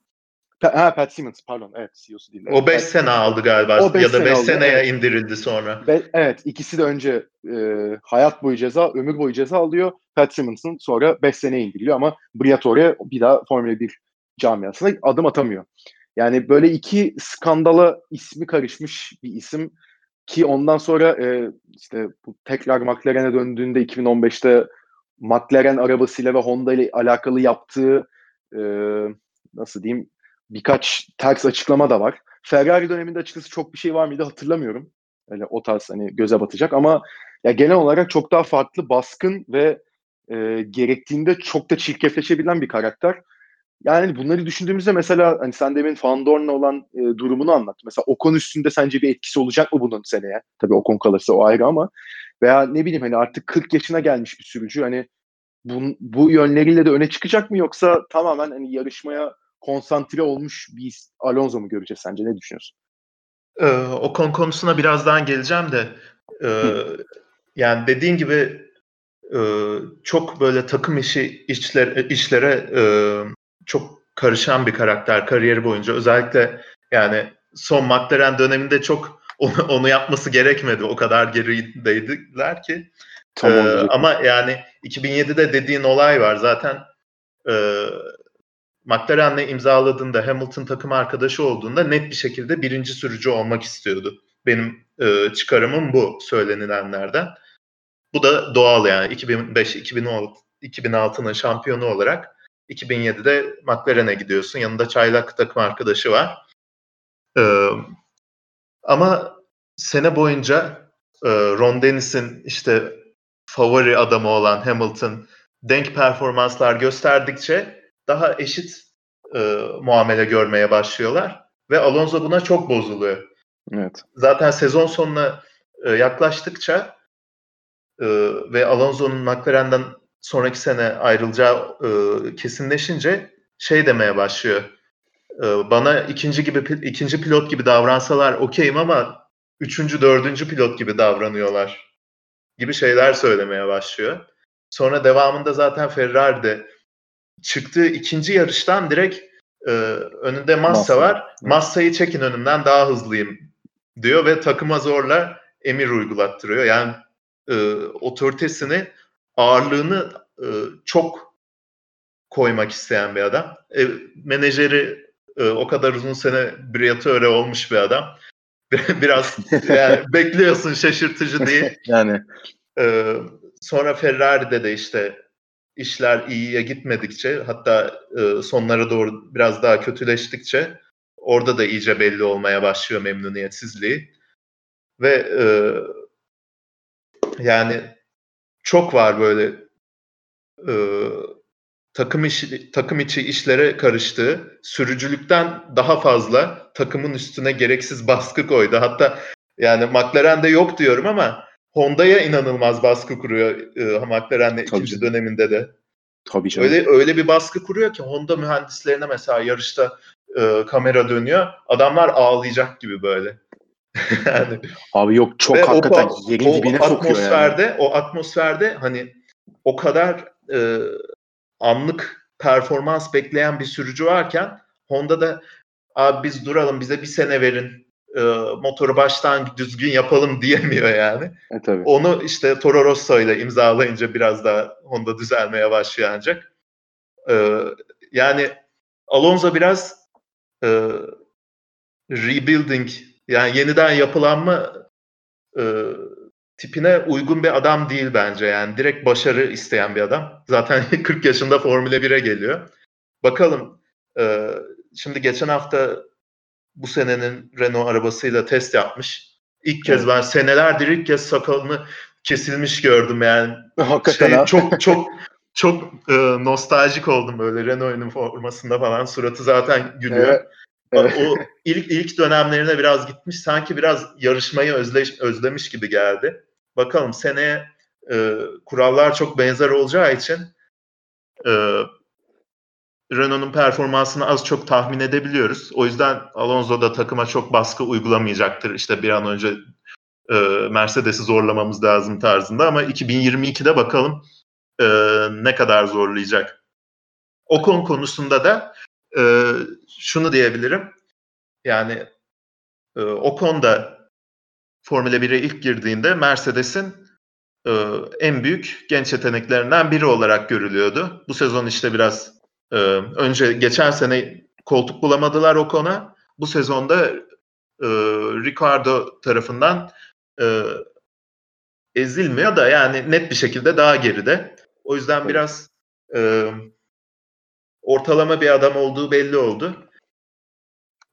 Ha Pat Simmons pardon evet CEO'su değil. O 5 sene aldı galiba ya da 5 sene seneye evet. indirildi sonra. Be, evet ikisi de önce e, hayat boyu ceza ömür boyu ceza alıyor. Pat Simmons'ın sonra 5 sene indiriliyor ama Briatore bir daha Formula 1 camiasına adım atamıyor. Yani böyle iki skandala ismi karışmış bir isim ki ondan sonra e, işte bu tekrar McLaren'e döndüğünde 2015'te McLaren arabasıyla ve Honda ile alakalı yaptığı e, nasıl diyeyim birkaç ters açıklama da var. Ferrari döneminde açıkçası çok bir şey var mıydı hatırlamıyorum. Öyle o tarz hani göze batacak ama ya genel olarak çok daha farklı, baskın ve e, gerektiğinde çok da çirkefleşebilen bir karakter. Yani bunları düşündüğümüzde mesela hani sen demin Fandorn'la olan e, durumunu anlat. Mesela Ocon üstünde sence bir etkisi olacak mı bunun seneye? Tabii Ocon kalırsa o ayrı ama veya ne bileyim hani artık 40 yaşına gelmiş bir sürücü hani bu, bu yönleriyle de öne çıkacak mı yoksa tamamen hani yarışmaya konsantre olmuş bir Alonso mu göreceğiz sence? Ne düşünüyorsun? Ee, Ocon konusuna birazdan geleceğim de e, yani dediğin gibi e, çok böyle takım işi işler, işlere e, çok karışan bir karakter kariyeri boyunca. Özellikle yani son McLaren döneminde çok [laughs] onu, onu yapması gerekmedi. O kadar gerideydiler ki. Tamam, ee, ama yani 2007'de dediğin olay var. Zaten e, McLaren'le imzaladığında Hamilton takım arkadaşı olduğunda net bir şekilde birinci sürücü olmak istiyordu. Benim e, çıkarımım bu söylenilenlerden. Bu da doğal yani 2005-2006 2006'nın şampiyonu olarak 2007'de McLaren'e gidiyorsun. Yanında çaylak takım arkadaşı var. Ee, ama sene boyunca e, Ron Dennis'in işte favori adamı olan Hamilton denk performanslar gösterdikçe daha eşit e, muamele görmeye başlıyorlar ve Alonso buna çok bozuluyor. Evet. Zaten sezon sonuna e, yaklaştıkça e, ve Alonso'nun McLaren'den sonraki sene ayrılacağı e, kesinleşince şey demeye başlıyor. E, bana ikinci gibi ikinci pilot gibi davransalar okeyim ama üçüncü, dördüncü pilot gibi davranıyorlar gibi şeyler söylemeye başlıyor. Sonra devamında zaten Ferrari'de çıktığı ikinci yarıştan direkt e, önünde Massa, Massa var. Massa'yı çekin önümden daha hızlıyım diyor ve takıma zorla emir uygulattırıyor. Yani e, otoritesini, ağırlığını e, çok koymak isteyen bir adam. E, menajeri e, o kadar uzun sene Briatore olmuş bir adam. [laughs] Biraz yani bekliyorsun şaşırtıcı değil. [laughs] yani e, sonra Ferrari'de de işte işler iyiye gitmedikçe hatta e, sonlara doğru biraz daha kötüleştikçe orada da iyice belli olmaya başlıyor memnuniyetsizliği. Ve e, yani çok var böyle e, takım işi, takım içi işlere karıştığı, sürücülükten daha fazla takımın üstüne gereksiz baskı koydu. Hatta yani McLaren'de yok diyorum ama Honda'ya inanılmaz baskı kuruyor e, McLaren'le ikinci canım. döneminde de. Tabii canım. Öyle öyle bir baskı kuruyor ki Honda mühendislerine mesela yarışta e, kamera dönüyor. Adamlar ağlayacak gibi böyle. [laughs] yani, Abi yok çok hakikaten o, yerin o dibine sokuyor atmosferde, yani. O atmosferde hani o kadar e, anlık performans bekleyen bir sürücü varken Honda'da abi biz duralım bize bir sene verin e, motoru baştan düzgün yapalım diyemiyor yani. E, tabii. Onu işte Toro Rosso ile imzalayınca biraz daha Honda düzelmeye başlıyor ancak. E, yani Alonso biraz e, rebuilding yani yeniden yapılanma e, tipine uygun bir adam değil bence. Yani direkt başarı isteyen bir adam. Zaten [laughs] 40 yaşında Formula 1'e geliyor. Bakalım. E, şimdi geçen hafta bu senenin Renault arabasıyla test yapmış. İlk kez ben senelerdir ilk kez sakalını kesilmiş gördüm yani. Hakikaten şey, çok çok çok e, nostaljik oldum böyle Renault'un formasında falan. Suratı zaten gülüyor. Evet. Evet. O ilk ilk dönemlerine biraz gitmiş. Sanki biraz yarışmayı özleş, özlemiş gibi geldi. Bakalım seneye e, kurallar çok benzer olacağı için e, Renault'un performansını az çok tahmin edebiliyoruz. O yüzden Alonso da takıma çok baskı uygulamayacaktır. İşte bir an önce e, Mercedes'i zorlamamız lazım tarzında ama 2022'de bakalım e, ne kadar zorlayacak. Ocon konusunda da e, şunu diyebilirim. Yani e, Ocon da Formula 1'e ilk girdiğinde Mercedes'in e, en büyük genç yeteneklerinden biri olarak görülüyordu. Bu sezon işte biraz e, önce geçen sene koltuk bulamadılar Ocon'a. Bu sezonda e, Ricardo tarafından e, ezilmiyor da yani net bir şekilde daha geride. O yüzden biraz e, ortalama bir adam olduğu belli oldu.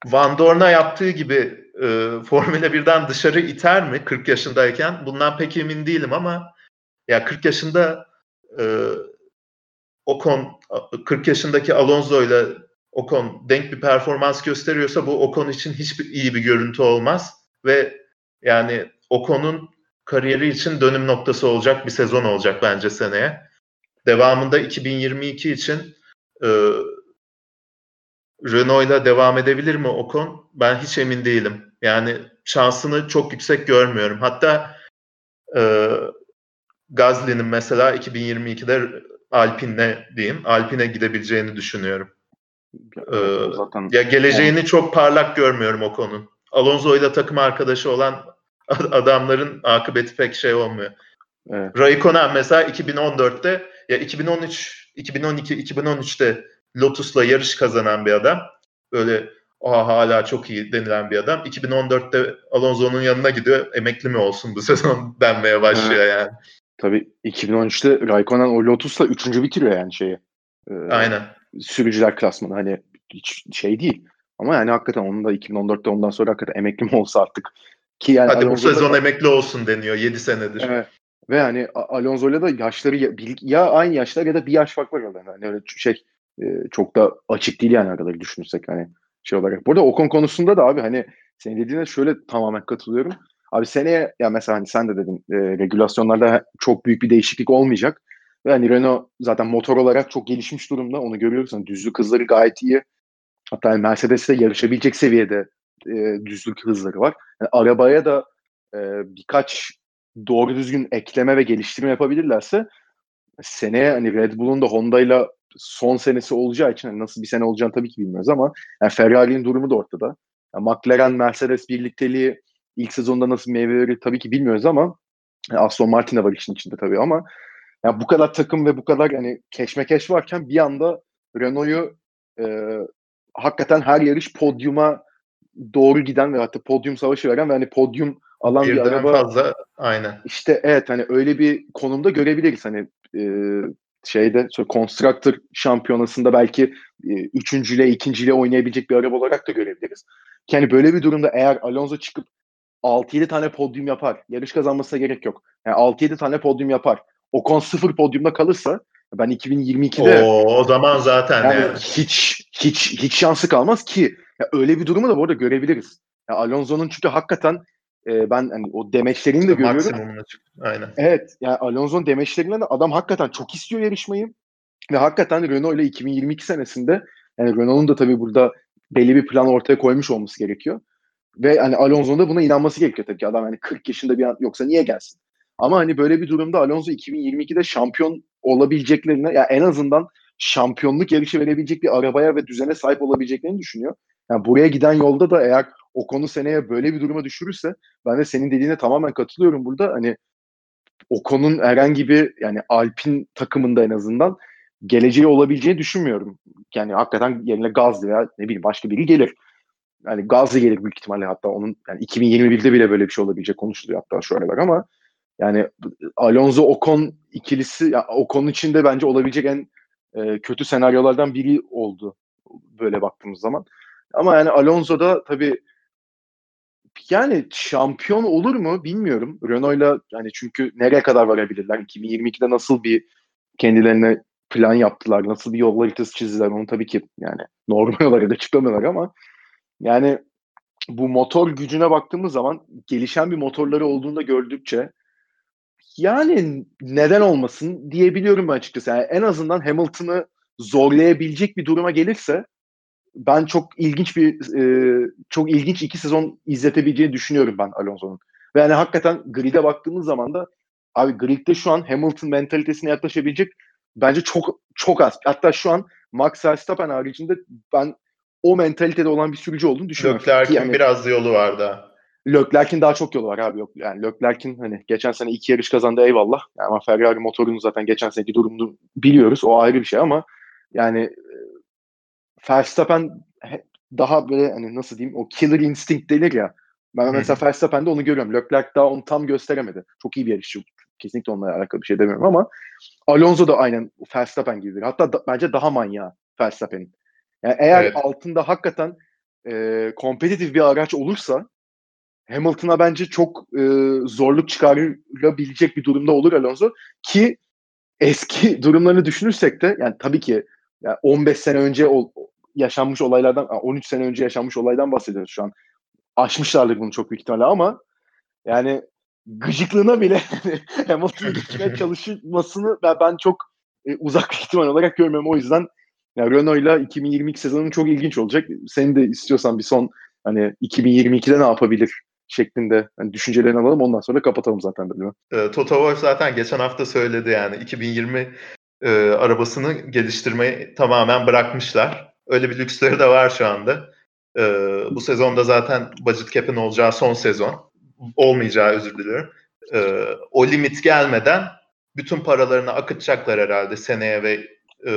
Van Dorn'a yaptığı gibi e, Formula 1'den dışarı iter mi 40 yaşındayken? Bundan pek emin değilim ama ya 40 yaşında e, Ocon 40 yaşındaki Alonso ile Ocon denk bir performans gösteriyorsa bu Ocon için hiçbir iyi bir görüntü olmaz ve yani Ocon'un kariyeri için dönüm noktası olacak bir sezon olacak bence seneye. Devamında 2022 için e, Renault ile devam edebilir mi Ocon? Ben hiç emin değilim. Yani şansını çok yüksek görmüyorum. Hatta e, Gazli'nin mesela 2022'de Alpine'le diyeyim, Alpine gidebileceğini düşünüyorum. Ee, zaten ya geleceğini yani. çok parlak görmüyorum o konun. Alonso ile takım arkadaşı olan [laughs] adamların akıbeti pek şey olmuyor. Evet. Raikkonen mesela 2014'te ya 2013 2012 2013'te Lotus'la yarış kazanan bir adam. Böyle Aa, hala çok iyi denilen bir adam. 2014'te Alonso'nun yanına gidiyor. Emekli mi olsun bu [laughs] sezon denmeye başlıyor evet. yani. Tabii 2013'te Raikkonen o Lotus'la üçüncü bitiriyor yani şeyi. Ee, Aynen. Sürücüler klasmanı hani hiç şey değil. Ama yani hakikaten onun da 2014'te ondan sonra hakikaten emekli mi olsa artık ki yani Hadi Alonso'da bu sezon da, emekli olsun deniyor 7 senedir. Evet. Ve yani Alonso'yla da yaşları ya, ya aynı yaşlar ya da bir yaş fark var orada. Yani öyle şey e, çok da açık değil yani araları düşünürsek hani şey olarak. Burada Ocon konusunda da abi hani senin dediğine şöyle tamamen katılıyorum. Abi seneye ya mesela hani sen de dedin e, regülasyonlarda çok büyük bir değişiklik olmayacak. Ve hani Renault zaten motor olarak çok gelişmiş durumda. Onu görüyoruz. Yani düzlük hızları gayet iyi. Hatta yani Mercedes'te yarışabilecek seviyede e, düzlük hızları var. Yani arabaya da e, birkaç doğru düzgün ekleme ve geliştirme yapabilirlerse seneye hani Red Bull'un da Honda'yla son senesi olacağı için yani nasıl bir sene olacağını tabii ki bilmiyoruz ama yani Ferrari'nin durumu da ortada. Yani McLaren Mercedes birlikteliği ilk sezonda nasıl meyveleri tabii ki bilmiyoruz ama yani Aston Martin de var işin içinde tabii ama yani bu kadar takım ve bu kadar hani keşmekeş varken bir anda Renault'u e, hakikaten her yarış podyuma doğru giden ve hatta podyum savaşı veren ve hani podyum alan Birden bir araba fazla aynen. İşte evet hani öyle bir konumda görebiliriz hani e, şeyde Constructor şampiyonasında belki e, üçüncüyle ikinciyle oynayabilecek bir araba olarak da görebiliriz. Yani böyle bir durumda eğer Alonso çıkıp 6-7 tane podyum yapar. Yarış kazanmasına gerek yok. Yani 6-7 tane podyum yapar. Ocon sıfır podyumda kalırsa ben 2022'de Oo, o zaman zaten yani yani. hiç hiç hiç şansı kalmaz ki. Ya öyle bir durumu da bu arada görebiliriz. Ya Alonso'nun çünkü hakikaten e, ben hani o demeçlerini de görüyorum. Aynen. Evet yani Alonso'nun demeçlerinden de adam hakikaten çok istiyor yarışmayı. Ve hakikaten Renault ile 2022 senesinde yani Renault'un da tabii burada belli bir plan ortaya koymuş olması gerekiyor. Ve hani Alonso'nun da buna inanması gerekiyor tabii ki. Adam hani 40 yaşında bir an yoksa niye gelsin? Ama hani böyle bir durumda Alonso 2022'de şampiyon olabileceklerine ya yani en azından şampiyonluk yarışı verebilecek bir arabaya ve düzene sahip olabileceklerini düşünüyor. Yani buraya giden yolda da eğer o konu seneye böyle bir duruma düşürürse ben de senin dediğine tamamen katılıyorum burada. Hani o konun herhangi bir yani Alpin takımında en azından geleceği olabileceğini düşünmüyorum. Yani hakikaten yerine Gazlı veya ne bileyim başka biri gelir. Yani Gazlı gelir büyük ihtimalle hatta onun yani 2021'de bile böyle bir şey olabilecek konuşuluyor hatta şu aralar ama yani Alonso Ocon ikilisi ya Ocon içinde bence olabilecek en e, kötü senaryolardan biri oldu böyle baktığımız zaman. Ama yani Alonso da tabii yani şampiyon olur mu bilmiyorum. Renault'la yani çünkü nereye kadar varabilirler? 2022'de nasıl bir kendilerine plan yaptılar? Nasıl bir yol haritası çizdiler? Onu tabii ki yani normal [laughs] olarak açıklamıyorlar ama yani bu motor gücüne baktığımız zaman gelişen bir motorları olduğunda gördükçe yani neden olmasın diyebiliyorum ben açıkçası. Yani en azından Hamilton'ı zorlayabilecek bir duruma gelirse ben çok ilginç bir e, çok ilginç iki sezon izletebileceğini düşünüyorum ben Alonso'nun. Ve yani hakikaten grid'e baktığımız zaman da abi grid'de şu an Hamilton mentalitesine yaklaşabilecek bence çok çok az. Hatta şu an Max Verstappen haricinde ben o mentalitede olan bir sürücü olduğunu düşünüyorum. Leclerc'in yani, biraz yolu var da. Leclerc'in daha çok yolu var abi yok. Yani Leclerc'in hani geçen sene iki yarış kazandı eyvallah. Yani ama Ferrari motorunu zaten geçen seneki durumunu biliyoruz. O ayrı bir şey ama yani Verstappen daha böyle hani nasıl diyeyim o killer instinct denir ya. Ben Hı. mesela Verstappen'de onu görüyorum. Leclerc daha onu tam gösteremedi. Çok iyi bir yarışçı. Kesinlikle onunla alakalı bir şey demiyorum ama Alonso da aynen Verstappen gibi. Hatta da, bence daha manyağı Verstappen'in. Yani eğer evet. altında hakikaten e, kompetitif bir araç olursa Hamilton'a bence çok e, zorluk çıkarabilecek bir durumda olur Alonso ki eski [laughs] durumlarını düşünürsek de yani tabii ki yani 15 sene önce ol, yaşanmış olaylardan 13 sene önce yaşanmış olaydan bahsediyoruz şu an. Aşmışlardır bunu çok büyük ihtimalle ama yani gıcıklığına bile [laughs] Hamilton'ı geçmeye [laughs] çalışmasını ben, ben çok e, uzak bir ihtimal olarak görmüyorum. O yüzden yani Renault'la 2022 sezonu çok ilginç olacak. Senin de istiyorsan bir son hani 2022'de ne yapabilir şeklinde hani düşüncelerini alalım ondan sonra kapatalım zaten bölümü. E, Toto Wolff zaten geçen hafta söyledi yani 2020 e, arabasını geliştirmeyi tamamen bırakmışlar. Öyle bir lüksleri de var şu anda. E, bu sezonda zaten budget cap'in olacağı son sezon. Olmayacağı özür diliyorum. E, o limit gelmeden bütün paralarını akıtacaklar herhalde seneye ve e,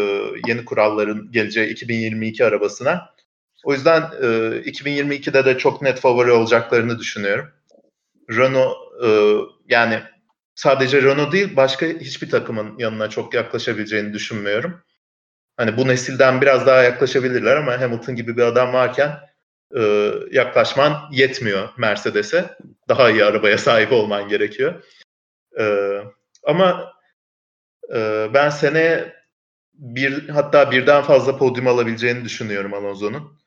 yeni kuralların geleceği 2022 arabasına. O yüzden e, 2022'de de çok net favori olacaklarını düşünüyorum. Renault e, yani sadece Renault değil başka hiçbir takımın yanına çok yaklaşabileceğini düşünmüyorum. Hani bu nesilden biraz daha yaklaşabilirler ama Hamilton gibi bir adam varken e, yaklaşman yetmiyor Mercedes'e. Daha iyi arabaya sahip olman gerekiyor. E, ama e, ben seneye bir hatta birden fazla podyum alabileceğini düşünüyorum Alonso'nun.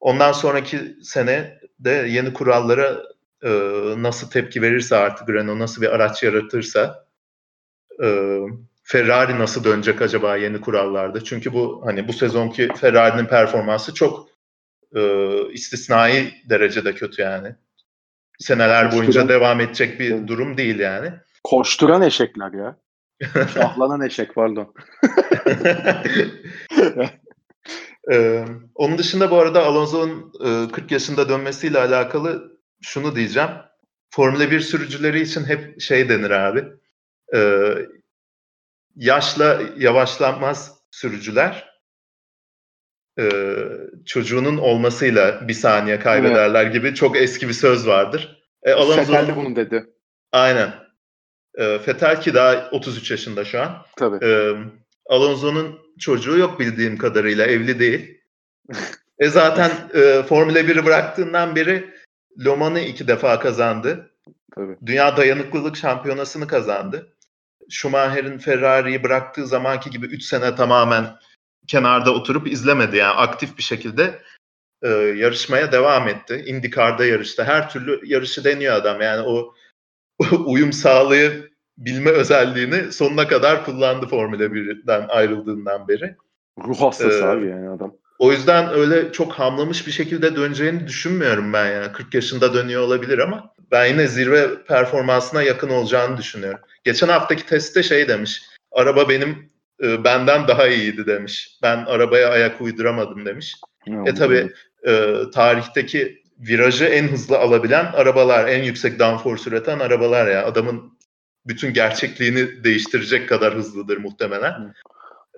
Ondan sonraki sene de yeni kurallara e, nasıl tepki verirse artık Renault nasıl bir araç yaratırsa e, Ferrari nasıl dönecek acaba yeni kurallarda? Çünkü bu hani bu sezonki Ferrari'nin performansı çok e, istisnai derecede kötü yani. Seneler boyunca devam edecek bir durum değil yani. Koşturan eşekler ya. [laughs] Şahlanan eşek pardon. [laughs] ee, onun dışında bu arada Alonso'nun e, 40 yaşında dönmesiyle alakalı şunu diyeceğim. Formula 1 sürücüleri için hep şey denir abi. E, yaşla yavaşlanmaz sürücüler e, çocuğunun olmasıyla bir saniye kaybederler evet. gibi çok eski bir söz vardır. E, Alonso de bunu dedi. Aynen. E, Fetel ki daha 33 yaşında şu an. Tabii. E, Alonso'nun çocuğu yok bildiğim kadarıyla evli değil. [laughs] e zaten e, Formula 1'i bıraktığından beri Le Mans'ı iki defa kazandı. Tabii. Dünya dayanıklılık şampiyonasını kazandı. Schumacher'in Ferrari'yi bıraktığı zamanki gibi 3 sene tamamen kenarda oturup izlemedi. Yani aktif bir şekilde e, yarışmaya devam etti. IndyCar'da yarıştı. Her türlü yarışı deniyor adam. Yani o [laughs] uyum sağlayı bilme özelliğini sonuna kadar kullandı Formula 1'den ayrıldığından beri. Ruh hastası ee, abi yani adam. O yüzden öyle çok hamlamış bir şekilde döneceğini düşünmüyorum ben yani. 40 yaşında dönüyor olabilir ama ben yine zirve performansına yakın olacağını düşünüyorum. Geçen haftaki testte şey demiş. Araba benim e, benden daha iyiydi demiş. Ben arabaya ayak uyduramadım demiş. Ne e tabi e, tarihteki virajı en hızlı alabilen arabalar, en yüksek downforce üreten arabalar ya. Adamın bütün gerçekliğini değiştirecek kadar hızlıdır muhtemelen.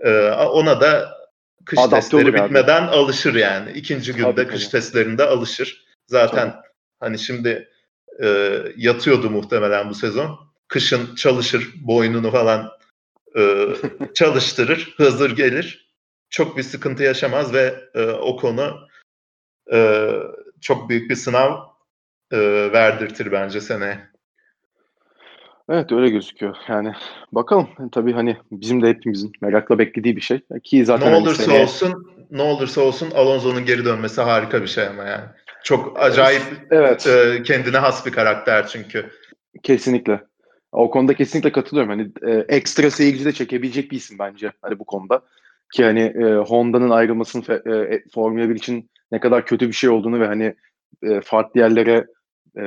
E, ona da kış Adapte testleri bitmeden abi. alışır yani. İkinci günde tabii, kış tabii. testlerinde alışır. Zaten tabii. hani şimdi e, yatıyordu muhtemelen bu sezon. Kışın çalışır, boynunu falan e, [laughs] çalıştırır, hazır gelir. Çok bir sıkıntı yaşamaz ve e, o konu e, çok büyük bir sınav e, verdirtir bence seneye. Evet öyle gözüküyor. Yani bakalım tabii hani bizim de hepimizin merakla beklediği bir şey. Ki zaten ne hani olursa seneye... olsun ne olursa olsun Alonso'nun geri dönmesi harika bir şey ama yani. Çok acayip evet. e, kendine has bir karakter çünkü. Kesinlikle. O konuda kesinlikle katılıyorum. Hani e, ekstra seyirci de çekebilecek bir isim bence hani bu konuda. Ki hani e, Honda'nın ayrılmasının fe, e, Formula 1 için ne kadar kötü bir şey olduğunu ve hani e, farklı yerlere e,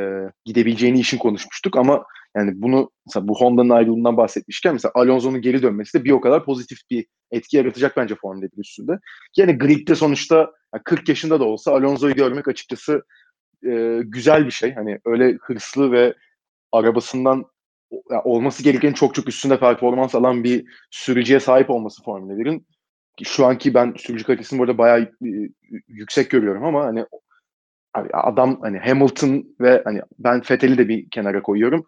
gidebileceğini işin konuşmuştuk ama yani bunu mesela bu Honda'nın ayrılığından bahsetmişken mesela Alonso'nun geri dönmesi de bir o kadar pozitif bir etki yaratacak bence Formula 1 üstünde. Yani gridde sonuçta yani 40 yaşında da olsa Alonso'yu görmek açıkçası e, güzel bir şey. Hani öyle hırslı ve arabasından yani olması gereken çok çok üstünde performans alan bir sürücüye sahip olması Formula 1'in şu anki ben sürücü kalitesini burada bayağı e, yüksek görüyorum ama hani adam hani Hamilton ve hani ben Vettel'i de bir kenara koyuyorum.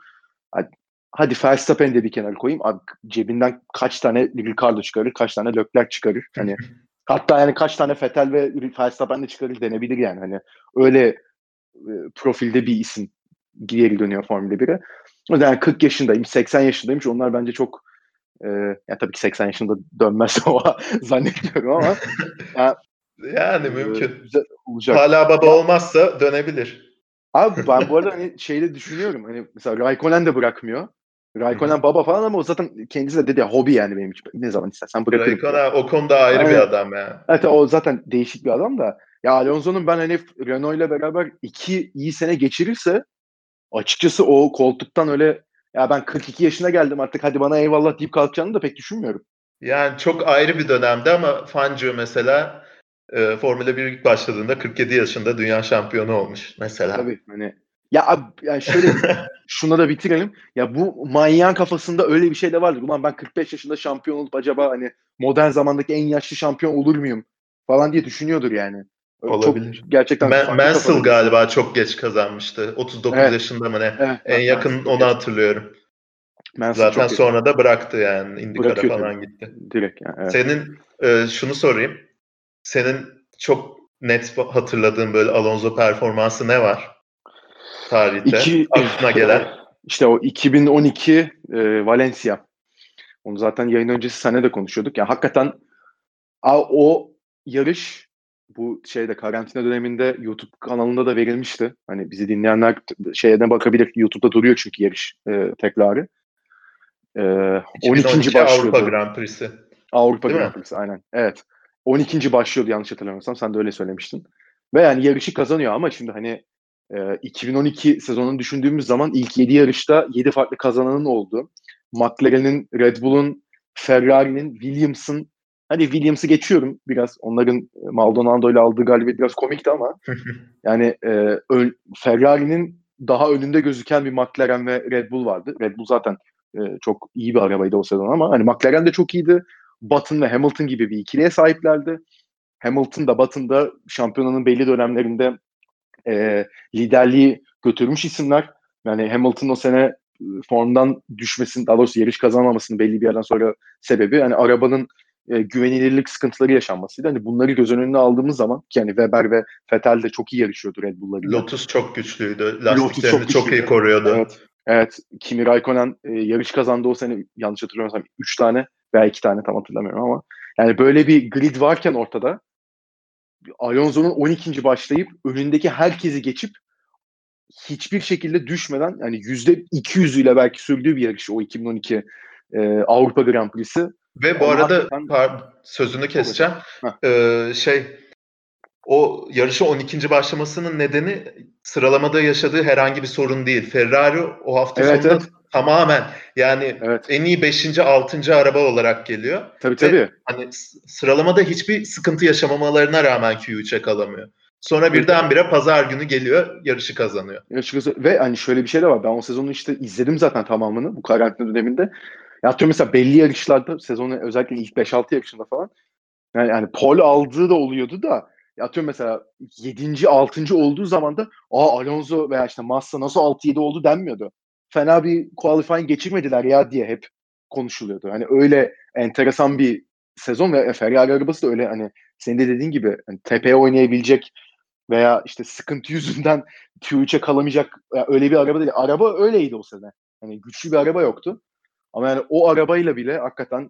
Hadi, hadi Verstappen'i de bir kenara koyayım. Abi cebinden kaç tane Ricardo çıkarır, kaç tane Leclerc çıkarır. Hani [laughs] hatta yani kaç tane Vettel ve Verstappen de çıkarır denebilir yani. Hani öyle e, profilde bir isim geri dönüyor Formula 1'e. O yüzden 40 yaşındayım, 80 yaşındayım. Onlar bence çok e, yani tabii ki 80 yaşında dönmez o [laughs] zannediyorum ama [laughs] yani, yani mümkün. Güzel olacak. Hala baba olmazsa dönebilir. Abi ben bu arada hani şeyde düşünüyorum. Hani mesela Raikkonen de bırakmıyor. Raikkonen baba falan ama o zaten kendisi de dedi ya hobi yani benim için. Ne zaman istersen bırakırım. Raikkonen o konuda ayrı yani, bir adam ya. Evet o zaten değişik bir adam da. Ya Alonso'nun ben hani Renault ile beraber iki iyi sene geçirirse açıkçası o koltuktan öyle ya ben 42 yaşına geldim artık hadi bana eyvallah deyip kalkacağını da pek düşünmüyorum. Yani çok ayrı bir dönemde ama Fangio mesela e, Formula 1 ilk başladığında 47 yaşında dünya şampiyonu olmuş mesela. Tabii hani ya yani şöyle [laughs] şuna da bitirelim. Ya bu manyağın kafasında öyle bir şey de vardır. Ulan ben 45 yaşında şampiyon olup acaba hani modern zamandaki en yaşlı şampiyon olur muyum falan diye düşünüyordur yani. Olabilir. Çok gerçekten Man- Mansell galiba çok geç kazanmıştı. 39 evet. yaşında mı ne? Evet, en yakın Mansell onu hatırlıyorum. Mansell Zaten sonra iyi. da bıraktı yani. IndyCar'a falan gitti. Direkt yani. Evet. Senin e, şunu sorayım. Senin çok net hatırladığın böyle Alonso performansı ne var? Tarihte İki, aklına [laughs] gelen. İşte o 2012 e, Valencia. Onu zaten yayın öncesi sene de konuşuyorduk. Yani hakikaten o yarış bu şeyde karantina döneminde YouTube kanalında da verilmişti. Hani bizi dinleyenler şeyden bakabilir. YouTube'da duruyor çünkü yarış e, tekrarı. E, 12. başlıyordu. Avrupa Grand Prix'si. Avrupa Değil Grand Prix'si aynen. Evet. 12. başlıyordu yanlış hatırlamıyorsam. Sen de öyle söylemiştin. Ve yani yarışı kazanıyor ama şimdi hani e, 2012 sezonunu düşündüğümüz zaman ilk 7 yarışta 7 farklı kazananın oldu. McLaren'in, Red Bull'un, Ferrari'nin, Williams'ın Hadi Williams'ı geçiyorum biraz. Onların e, Maldonado ile aldığı galibiyet biraz komikti ama [laughs] yani e, Ferrari'nin daha önünde gözüken bir McLaren ve Red Bull vardı. Red Bull zaten e, çok iyi bir arabaydı o sezon ama hani McLaren de çok iyiydi. Button ve Hamilton gibi bir ikiliye sahiplerdi. Hamilton da Button da şampiyonanın belli dönemlerinde e, liderliği götürmüş isimler. Yani Hamilton o sene e, formdan düşmesinin, daha doğrusu yarış kazanmamasının belli bir yerden sonra sebebi yani arabanın e, güvenilirlik sıkıntıları yaşanmasıydı. Hani bunları göz önüne aldığımız zaman ki yani Weber ve Vettel de çok iyi yarışıyordu Red Bull'la. Lotus çok güçlüydü. Lastiklerini çok, çok iyi koruyordu. Evet. Evet. Kimi Raikkonen e, yarış kazandı o sene yanlış hatırlamıyorsam 3 tane veya 2 tane tam hatırlamıyorum ama yani böyle bir grid varken ortada Alonso'nun 12. başlayıp önündeki herkesi geçip hiçbir şekilde düşmeden yani %200'üyle belki sürdüğü bir yarış o 2012 e, Avrupa Grand Prix'si ve bu arada hakikaten... sözünü keseceğim. Ee, şey o yarışı 12. başlamasının nedeni sıralamada yaşadığı herhangi bir sorun değil. Ferrari o hafta evet, sonunda evet. tamamen yani evet. en iyi 5. 6. araba olarak geliyor. Tabii tabii. Ve hani sıralamada hiçbir sıkıntı yaşamamalarına rağmen Q3'e kalamıyor. Sonra birdenbire pazar günü geliyor, yarışı kazanıyor. Yarışı kazanıyor. Ve hani şöyle bir şey de var. Ben o sezonu işte izledim zaten tamamını bu karantina döneminde. Ya atıyorum mesela belli yarışlarda sezonun özellikle ilk 5-6 yarışında falan yani, yani pol aldığı da oluyordu da ya atıyorum mesela 7. 6. olduğu zaman da aa Alonso veya işte Massa nasıl 6-7 oldu denmiyordu. Fena bir qualifying geçirmediler ya diye hep konuşuluyordu. Hani öyle enteresan bir sezon ve Ferrari arabası da öyle hani senin de dediğin gibi hani tepeye oynayabilecek veya işte sıkıntı yüzünden Q3'e kalamayacak yani öyle bir araba değil. Araba öyleydi o sene. Hani güçlü bir araba yoktu. Ama yani o arabayla bile hakikaten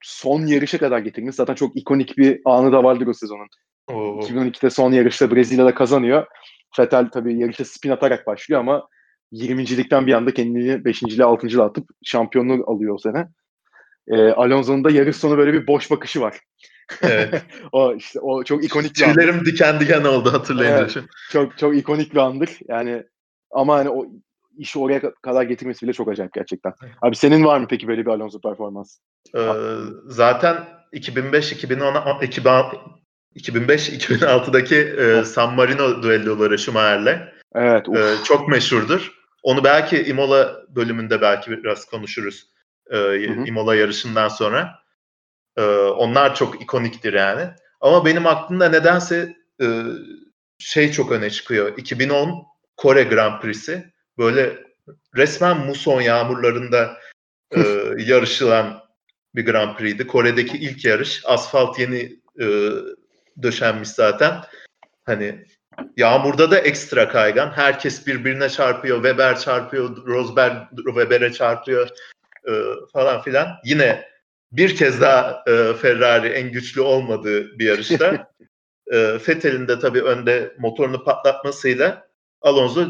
son yarışa kadar getirmiş. Zaten çok ikonik bir anı da vardır o sezonun. Oo. 2012'de son yarışta Brezilya'da kazanıyor. Vettel tabii yarışta spin atarak başlıyor ama 20.likten bir anda kendini 5. ile 6. atıp şampiyonluğu alıyor o sene. Ee, Alonso'nun da yarış sonu böyle bir boş bakışı var. Evet. [laughs] o işte o çok ikonik bir Tüylerim diken diken oldu hatırlayınca. Evet, çok çok ikonik bir andır. Yani ama hani o işi oraya kadar getirmesi bile çok acayip gerçekten. Abi senin var mı peki böyle bir Alonso performans? Ee, zaten 2005 2010 2005 2006'daki e, San Marino düelloları Schumacher'le evet, e, çok meşhurdur. Onu belki Imola bölümünde belki biraz konuşuruz. E, Imola yarışından sonra. E, onlar çok ikoniktir yani. Ama benim aklımda nedense e, şey çok öne çıkıyor. 2010 Kore Grand Prix'si böyle resmen muson yağmurlarında e, [laughs] yarışılan bir Grand Prix'di. Kore'deki ilk yarış. Asfalt yeni e, döşenmiş zaten. Hani yağmurda da ekstra kaygan. Herkes birbirine çarpıyor. Weber çarpıyor. Rosberg Weber'e çarpıyor e, falan filan. Yine bir kez daha e, Ferrari en güçlü olmadığı bir yarışta. [laughs] e, Vettel'in de tabii önde motorunu patlatmasıyla Alonso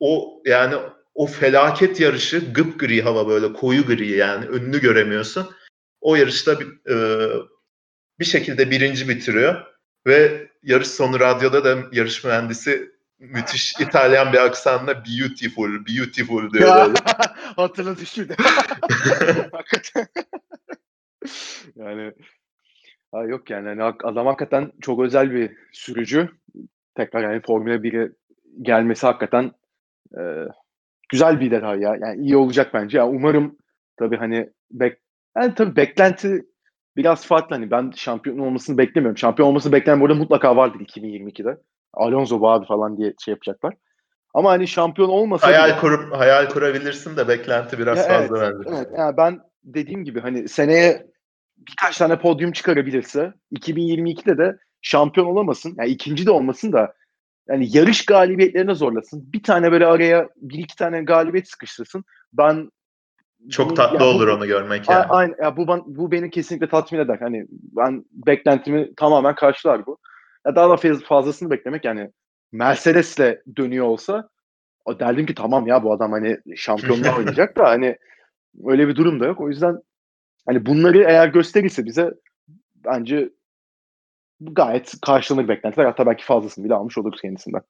o yani o felaket yarışı gıp gri hava böyle koyu gri yani önünü göremiyorsun. O yarışta bir, e, bir şekilde birinci bitiriyor ve yarış sonu radyoda da yarış mühendisi müthiş İtalyan bir aksanla beautiful, beautiful diyor. [laughs] Hatırladı şimdi. [laughs] yani ha yok yani hani adam hakikaten çok özel bir sürücü. Tekrar yani Formula 1'e gelmesi hakikaten e, güzel bir detay ya. Yani iyi olacak bence. Yani umarım tabii hani bek yani tabii beklenti biraz farklı. Hani ben şampiyon olmasını beklemiyorum. Şampiyon olması beklenen burada mutlaka vardır 2022'de. Alonso abi falan diye şey yapacaklar. Ama hani şampiyon olmasa hayal bile... kurup hayal kurabilirsin de beklenti biraz ya fazla evet, bence. Evet. Yani ben dediğim gibi hani seneye birkaç tane podyum çıkarabilirse 2022'de de şampiyon olamasın. Yani ikinci de olmasın da yani yarış galibiyetlerine zorlasın. Bir tane böyle araya bir iki tane galibiyet sıkıştırsın. Ben çok tatlı ya olur bu, onu görmek yani. Aynen ya bu ban, bu beni kesinlikle tatmin eder. Hani ben beklentimi tamamen karşılar bu. Ya daha da fazlasını beklemek yani Mercedes'le dönüyor olsa o derdim ki tamam ya bu adam hani şampiyonluğa [laughs] oynayacak da hani öyle bir durum da yok. O yüzden hani bunları eğer gösterirse bize bence gayet karşılanır beklentiler. Hatta belki fazlasını bile almış oluruz kendisinden.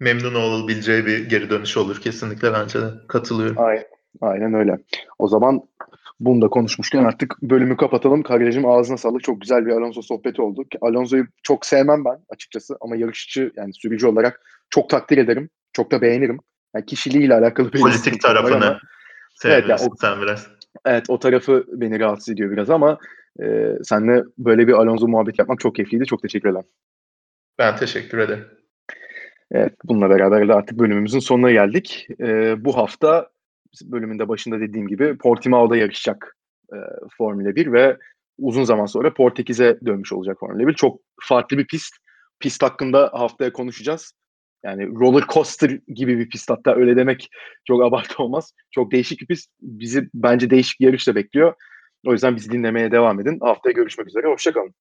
Memnun olabileceği bir geri dönüş olur kesinlikle bence de. Katılıyorum. Aynen, aynen öyle. O zaman bunu da konuşmuşken artık bölümü kapatalım. Kardeşim ağzına sağlık. Çok güzel bir Alonso sohbeti oldu. Alonso'yu çok sevmem ben açıkçası ama yarışçı yani sürücü olarak çok takdir ederim. Çok da beğenirim. Yani kişiliğiyle alakalı bir politik tarafını ama, evet, yani o, sen biraz. Evet o tarafı beni rahatsız ediyor biraz ama e, seninle böyle bir Alonso muhabbet yapmak çok keyifliydi. Çok teşekkür ederim. Ben teşekkür ederim. Evet, bununla beraber de artık bölümümüzün sonuna geldik. E, bu hafta bölümünde başında dediğim gibi Portimao'da yarışacak e, Formula 1 ve uzun zaman sonra Portekiz'e dönmüş olacak Formula 1. Çok farklı bir pist. Pist hakkında haftaya konuşacağız. Yani roller coaster gibi bir pist hatta öyle demek çok abartı olmaz. Çok değişik bir pist. Bizi bence değişik bir yarış da bekliyor. O yüzden bizi dinlemeye devam edin. Haftaya görüşmek üzere. Hoşçakalın.